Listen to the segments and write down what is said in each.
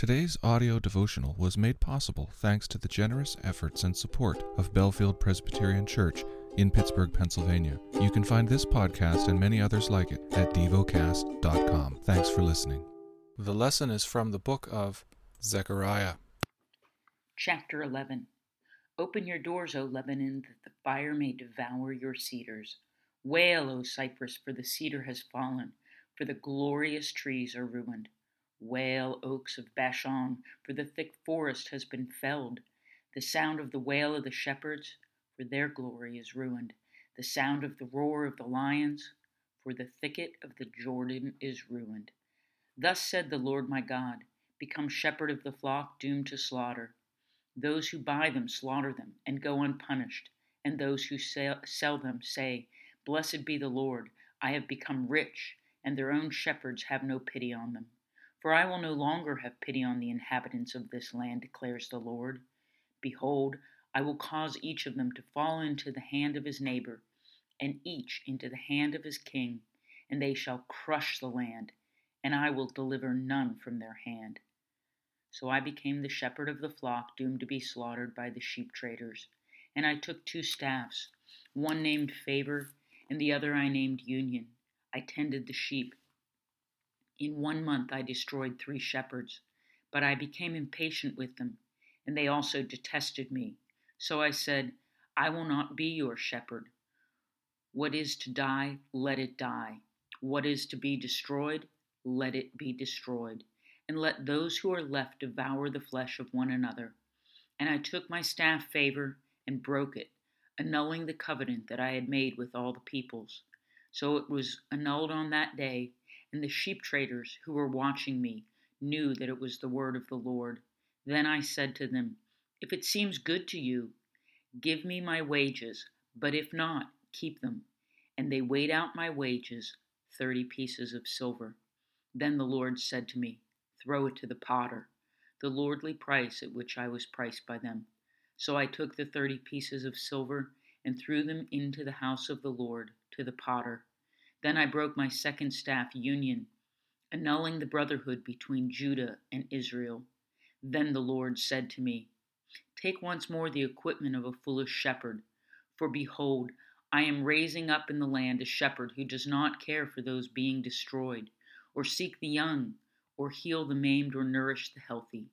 Today's audio devotional was made possible thanks to the generous efforts and support of Bellefield Presbyterian Church in Pittsburgh, Pennsylvania. You can find this podcast and many others like it at devocast.com. Thanks for listening. The lesson is from the book of Zechariah. Chapter 11 Open your doors, O Lebanon, that the fire may devour your cedars. Wail, O cypress, for the cedar has fallen, for the glorious trees are ruined. Wail, oaks of Bashan, for the thick forest has been felled. The sound of the wail of the shepherds, for their glory is ruined. The sound of the roar of the lions, for the thicket of the Jordan is ruined. Thus said the Lord my God Become shepherd of the flock doomed to slaughter. Those who buy them slaughter them and go unpunished, and those who sell them say, Blessed be the Lord, I have become rich, and their own shepherds have no pity on them. For I will no longer have pity on the inhabitants of this land, declares the Lord. Behold, I will cause each of them to fall into the hand of his neighbor, and each into the hand of his king, and they shall crush the land, and I will deliver none from their hand. So I became the shepherd of the flock doomed to be slaughtered by the sheep traders. And I took two staffs, one named Favor, and the other I named Union. I tended the sheep in one month I destroyed three shepherds, but I became impatient with them, and they also detested me. So I said, I will not be your shepherd. What is to die, let it die. What is to be destroyed, let it be destroyed. And let those who are left devour the flesh of one another. And I took my staff favor and broke it, annulling the covenant that I had made with all the peoples. So it was annulled on that day and the sheep traders who were watching me knew that it was the word of the Lord. Then I said to them, If it seems good to you, give me my wages, but if not, keep them. And they weighed out my wages, thirty pieces of silver. Then the Lord said to me, Throw it to the potter, the lordly price at which I was priced by them. So I took the thirty pieces of silver and threw them into the house of the Lord to the potter. Then I broke my second staff union, annulling the brotherhood between Judah and Israel. Then the Lord said to me, Take once more the equipment of a foolish shepherd, for behold, I am raising up in the land a shepherd who does not care for those being destroyed, or seek the young, or heal the maimed, or nourish the healthy,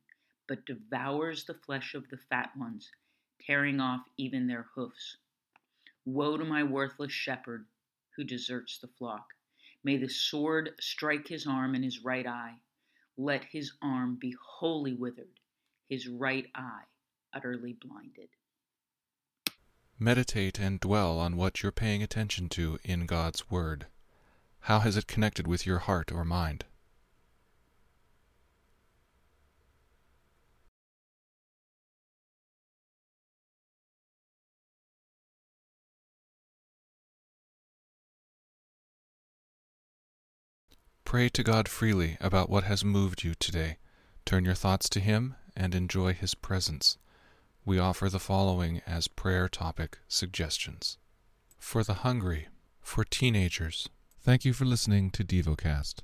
but devours the flesh of the fat ones, tearing off even their hoofs. Woe to my worthless shepherd! Who deserts the flock. May the sword strike his arm and his right eye. Let his arm be wholly withered, his right eye utterly blinded. Meditate and dwell on what you're paying attention to in God's Word. How has it connected with your heart or mind? Pray to God freely about what has moved you today. Turn your thoughts to Him and enjoy His presence. We offer the following as prayer topic suggestions For the hungry, for teenagers. Thank you for listening to DevoCast.